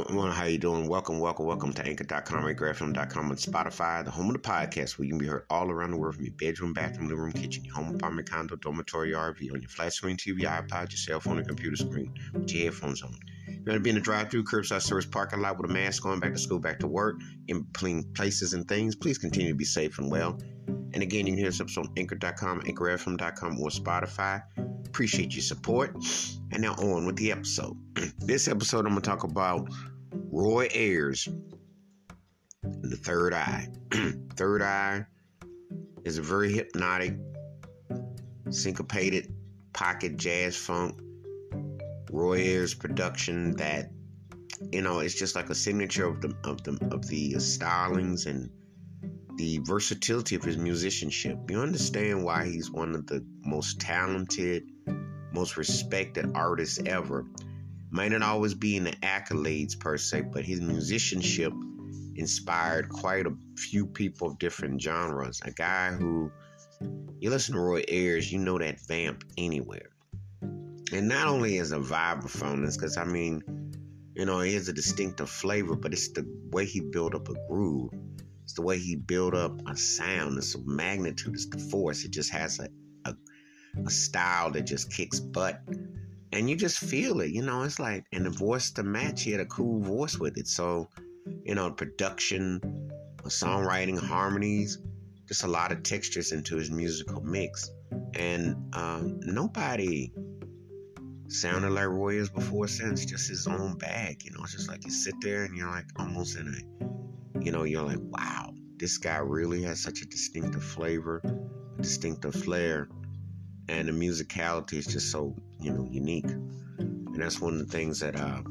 how you doing? Welcome, welcome, welcome to mm-hmm. Anchor.com, AnchorFM.com, and Spotify, the home of the podcast where you can be heard all around the world from your bedroom, bathroom, living room, kitchen, your home apartment, condo, dormitory, RV, on your flat screen TV, iPod, your cell phone, and computer screen with your headphones on. You want to be in the drive-through, curbside service parking lot with a mask on, back to school, back to work, in between places and things. Please continue to be safe and well. And again, you can hear this episode on Anchor.com, AnchorFM.com, or Spotify. Appreciate your support. And now on with the episode. this episode, I'm going to talk about Roy Ayers the Third Eye. third Eye is a very hypnotic, syncopated pocket jazz funk Roy Ayers production that you know it's just like a signature of the of the of the stylings and the versatility of his musicianship. You understand why he's one of the most talented, most respected artists ever. Might not always be in the accolades per se, but his musicianship inspired quite a few people of different genres. A guy who you listen to Roy Ayers, you know that vamp anywhere. And not only as a vibraphone, because I mean, you know, he has a distinctive flavor, but it's the way he built up a groove. It's the way he built up a sound. It's the magnitude. It's the force. It just has a, a, a style that just kicks butt. And you just feel it, you know. It's like, and the voice to match, he had a cool voice with it. So, you know, production, songwriting, harmonies, just a lot of textures into his musical mix. And um, nobody sounded like Roy before since just his own bag. You know, it's just like you sit there and you're like almost in a, you know, you're like, wow, this guy really has such a distinctive flavor, a distinctive flair, and the musicality is just so, you know, unique. And that's one of the things that uh,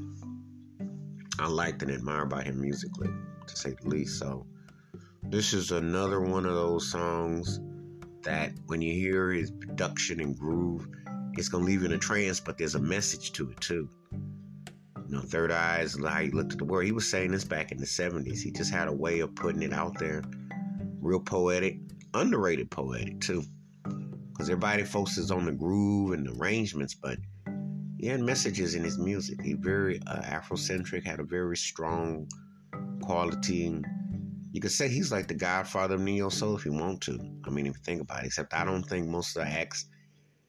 I liked and admire about him musically, to say the least. So this is another one of those songs that when you hear his production and groove, it's gonna leave you in a trance, but there's a message to it too. You know, third eyes, how he looked at the world. He was saying this back in the 70s. He just had a way of putting it out there. Real poetic, underrated poetic too. Because everybody focuses on the groove and the arrangements, but he had messages in his music. He very uh, Afrocentric, had a very strong quality. And You could say he's like the godfather of neo soul if you want to. I mean, if you think about it. Except I don't think most of the acts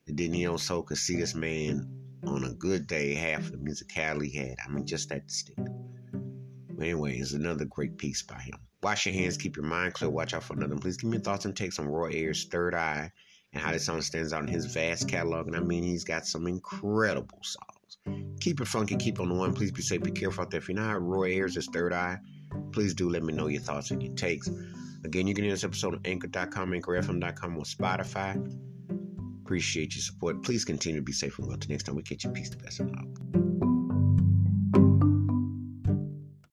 that did neo soul could see this man on a good day, half the musicality he had. I mean, just that distinct. But anyway, it's another great piece by him. Wash your hands, keep your mind clear, watch out for another. One. Please give me your thoughts and takes on Roy Ayers' Third Eye and how this song stands out in his vast catalog. And I mean, he's got some incredible songs. Keep it funky, keep on the one. Please be safe, be careful out there. If you're not Roy Ayers' Third Eye, please do let me know your thoughts and your takes. Again, you can hear this episode on anchor.com, anchorfm.com, or Spotify. Appreciate your support. Please continue to be safe and well. Till next time, we catch you. Peace, the best of love.